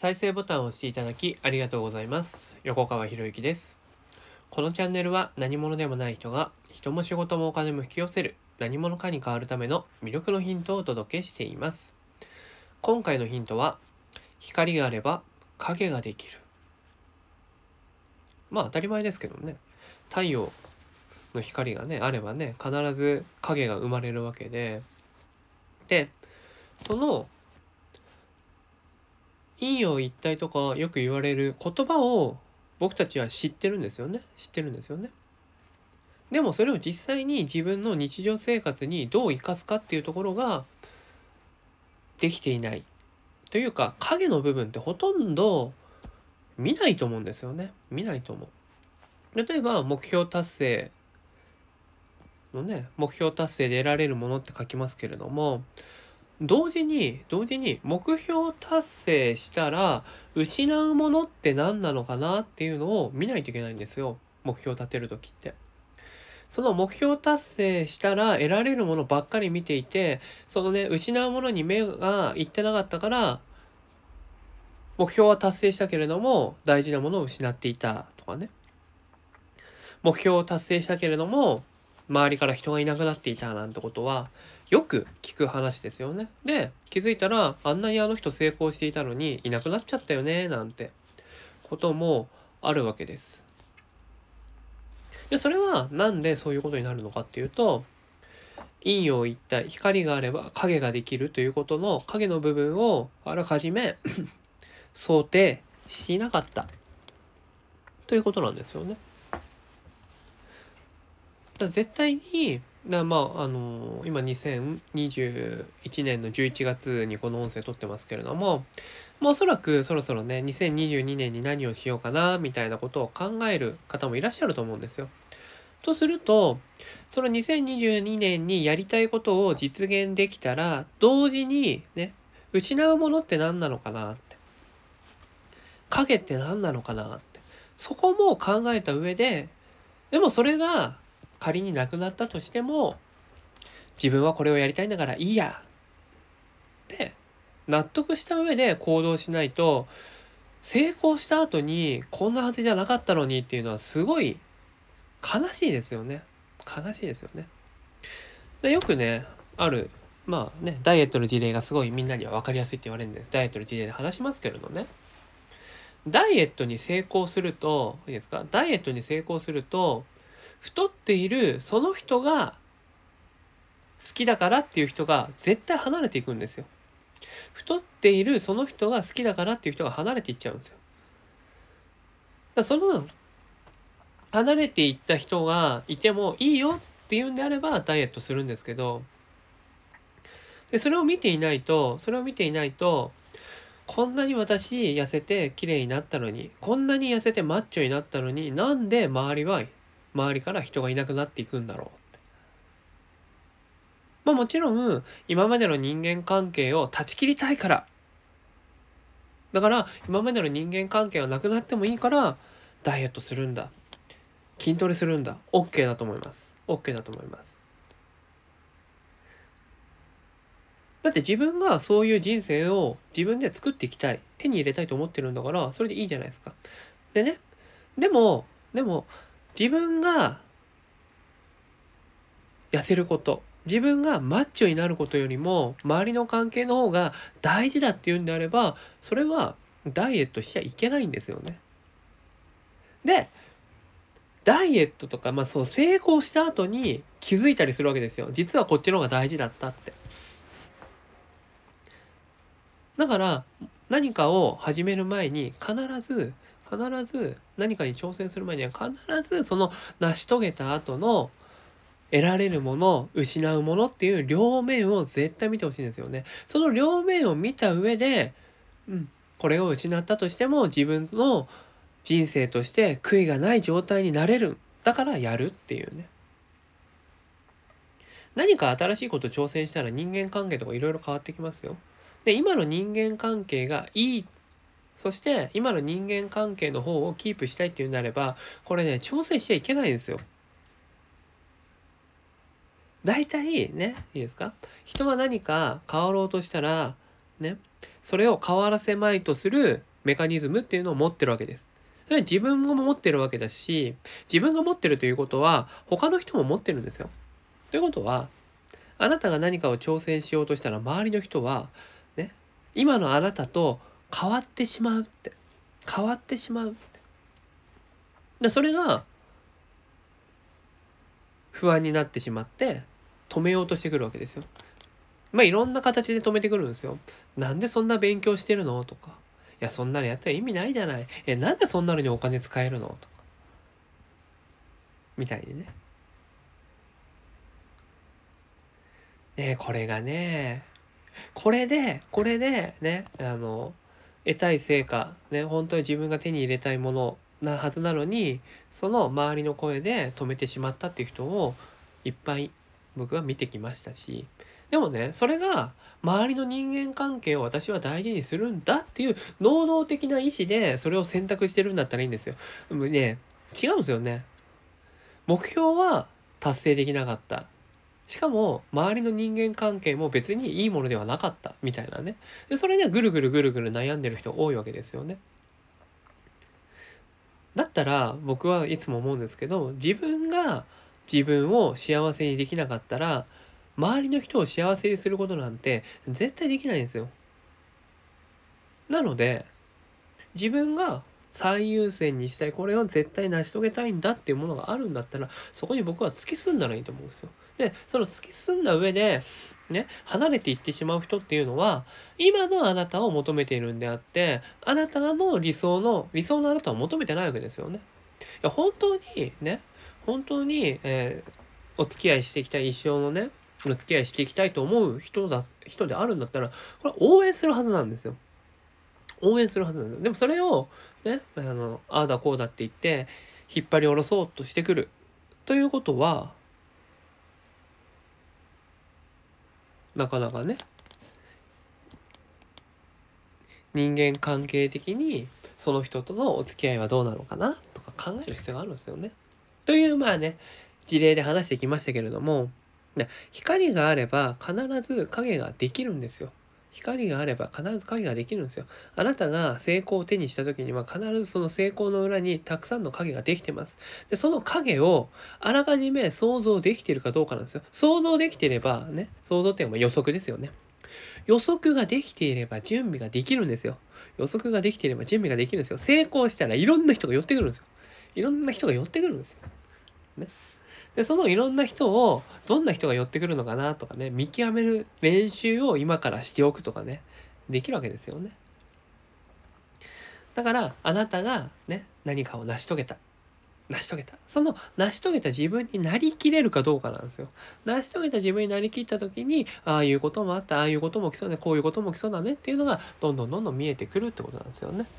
再生ボタンを押していただきありがとうございます。横川博之です。このチャンネルは何者でもない人が人も仕事もお金も引き寄せる何者かに変わるための魅力のヒントをお届けしています。今回のヒントは光があれば影ができる。まあ当たり前ですけどね。太陽の光がねあればね必ず影が生まれるわけででその陰陽一体とかよく言われる言葉を僕たちは知ってるんですよね。知ってるんですよね。でもそれを実際に自分の日常生活にどう生かすかっていうところができていないというか影の部分ってほとんど見ないと思うんですよね。見ないと思う。例えば目標達成のね目標達成で得られるものって書きますけれども同時に同時に目標達成したら失うものって何なのかなっていうのを見ないといけないんですよ目標を立てる時って。その目標達成したら得られるものばっかり見ていてそのね失うものに目がいってなかったから目標は達成したけれども大事なものを失っていたとかね目標を達成したけれども周りから人がいなくなっていたなんてことはよく聞く話ですよね。で気づいたらあんなにあの人成功していたのにいなくなっちゃったよねなんてこともあるわけです。でそれはなんでそういうことになるのかっていうと陰陽一体光があれば影ができるということの影の部分をあらかじめ 想定しなかったということなんですよね。だ絶対にだまああの今2021年の11月にこの音声撮ってますけれどももうおそらくそろそろね2022年に何をしようかなみたいなことを考える方もいらっしゃると思うんですよ。とするとその2022年にやりたいことを実現できたら同時にね失うものって何なのかなって影って何なのかなってそこも考えた上ででもそれが仮になくなったとしても自分はこれをやりたいんだからいいやって納得した上で行動しないと成功した後にこんなはずじゃなかったのにっていうのはすごい悲しいですよね。悲しいですよね。でよくねあるまあねダイエットの事例がすごいみんなには分かりやすいって言われるんです。ダイエットの事例で話しますけれどね。ダイエットに成功するといいですか？ダイエットに成功すると太っているその人が好きだからっていう人が絶対離れていくんですよ。太っているその人が好きだからっていう人が離れていっちゃうんですよ。だその離れていった人がいてもいいよっていうんであればダイエットするんですけどでそれを見ていないとそれを見ていないとこんなに私痩せて綺麗になったのにこんなに痩せてマッチョになったのになんで周りは周りから人がいなくなっていくんだろうって。まあもちろん今までの人間関係を断ち切りたいから。だから今までの人間関係はなくなってもいいからダイエットするんだ。筋トレするんだ。OK だと思います。OK だと思います。だって自分がそういう人生を自分で作っていきたい。手に入れたいと思ってるんだからそれでいいじゃないですか。でね。でもでも自分が痩せること自分がマッチョになることよりも周りの関係の方が大事だっていうんであればそれはダイエットしちゃいけないんですよね。でダイエットとか、まあ、そう成功した後に気づいたりするわけですよ。実はこっちの方が大事だったって。だから何かを始める前に必ず必ず何かに挑戦する前には必ずその成し遂げた後の得られるもの失うものっていう両面を絶対見てほしいんですよね。その両面を見た上で、うん、これを失ったとしても自分の人生として悔いがない状態になれるだからやるっていうね。何か新しいこと挑戦したら人間関係とかいろいろ変わってきますよ。で今の人間関係がいいそして今の人間関係の方をキープしたいっていうんであればこれね調整しちゃいけないんですよ。大体ねいいですか？人は何か変わろうとしたらねそれを変わらせまいとするメカニズムっていうのを持ってるわけです。それは自分も持ってるわけだし、自分が持ってるということは、他の人も持ってるんですよ。ということは、あなたが何かを挑戦しようとしたら、周りの人は、ね、今のあなたと変わってしまうって。変わってしまうって。でそれが、不安になってしまって、止めようとしてくるわけですよ。まあいろんな形で止めてくるんですよ。なんでそんな勉強してるの？とか。いや、そんなのやったら意味ないじゃない。え、なんでそんなのにお金使えるの？とか。みたいにね。ねこれがね、これで、これで、ね、あの、得たい成果、ね、本当に自分が手に入れたいものなはずなのに、その周りの声で止めてしまったっていう人をいっぱい僕は見てきましたし、でもね、それが周りの人間関係を私は大事にするんだっていう能動的な意思でそれを選択してるんだったらいいんですよ。でもね、違うんですよね。目標は達成できなかった。しかも、周りの人間関係も別にいいものではなかったみたいなね。でそれでぐるぐるぐるぐる悩んでる人多いわけですよね。だったら僕はいつも思うんですけど、自分が自分を幸せにできなかったら、周りの人を幸せにすることなんて絶対できないんですよ。なので、自分が最優先にしたい、これを絶対成し遂げたいんだっていうものがあるんだったら、そこに僕は突き進んだらいいと思うんですよ。で、その突き進んだ上で、ね、離れていってしまう人っていうのは、今のあなたを求めているんであって、あなたの理想の、理想のあなたを求めてないわけですよね。いや、本当にね、本当に、えー、お付き合いしていきたい一生のね、お付き合いしていきたいと思う人だ、人であるんだったら、これ応援するはずなんですよ。応援するはずなんですよ。でもそれを、ね、あの、ああだこうだって言って、引っ張り下ろそうとしてくる。ということは、なかなかね、人間関係的にその人とのお付き合いはどうなのかなとか考える必要があるんですよね。というまあね事例で話してきましたけれども光があれば必ず影ができるんですよ。光があれば必ず影ができるんですよ。あなたが成功を手にした時には必ずその成功の裏にたくさんの影ができてます。で、その影をあらかじめ想像できてるかどうかなんですよ。想像できてればね、想像っていうのは予測ですよね。予測ができていれば準備ができるんですよ。予測ができていれば準備ができるんですよ。成功したらいろんな人が寄ってくるんですよ。いろんな人が寄ってくるんですよ。ね。で、そのいろんな人を、どんな人が寄ってくるのかなとかね、見極める練習を今からしておくとかね、できるわけですよね。だから、あなたがね、何かを成し遂げた。成し遂げた。その成し遂げた自分になりきれるかどうかなんですよ。成し遂げた自分になりきった時に、ああいうこともあった、ああいうことも来そうね、こういうことも来そうだねっていうのが、どんどんどんどん見えてくるってことなんですよね。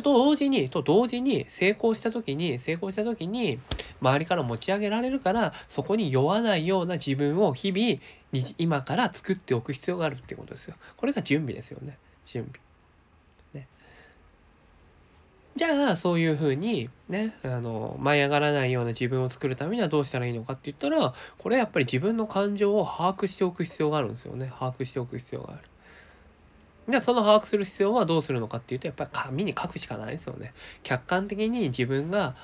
と同時に、と同時に成功した時に、成功した時に、周りから持ち上げられるから、そこに酔わないような自分を日々、今から作っておく必要があるっていうことですよ。これが準備ですよね。準備。ね。じゃあ、そういうふうに、ね、あの、舞い上がらないような自分を作るためにはどうしたらいいのかって言ったら、これはやっぱり自分の感情を把握しておく必要があるんですよね。把握しておく必要がある。で、その把握する必要はどうするのかっていうと、やっぱり紙に書くしかないですよね。客観的に自分が、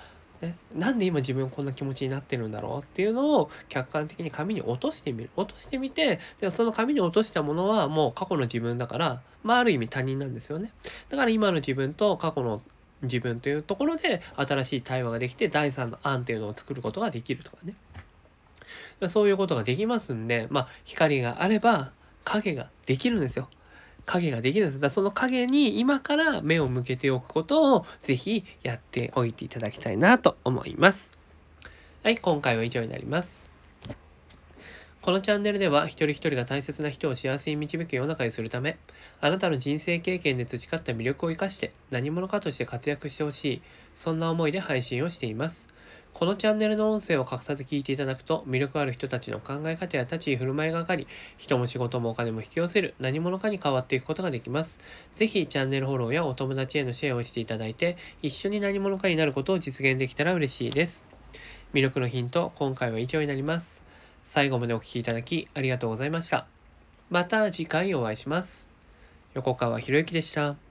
ね、なんで今自分こんな気持ちになってるんだろうっていうのを客観的に紙に落としてみる。落としてみて、でその紙に落としたものはもう過去の自分だから、まあある意味他人なんですよね。だから今の自分と過去の自分というところで新しい対話ができて第三の案っていうのを作ることができるとかね。そういうことができますんで、まあ光があれば影ができるんですよ。影ができるんです。だその影に今から目を向けておくことをぜひやっておいていただきたいなと思います。はい、今回は以上になります。このチャンネルでは一人一人が大切な人を幸せに導く世の中にするため、あなたの人生経験で培った魅力を生かして何者かとして活躍してほしい、そんな思いで配信をしています。このチャンネルの音声を隠さず聞いていただくと、魅力ある人たちの考え方や立ち居振る舞いが上がり、人も仕事もお金も引き寄せる何者かに変わっていくことができます。ぜひチャンネルフォローやお友達へのシェアをしていただいて、一緒に何者かになることを実現できたら嬉しいです。魅力のヒント、今回は以上になります。最後までお聴きいただきありがとうございました。また次回お会いします。横川博之でした。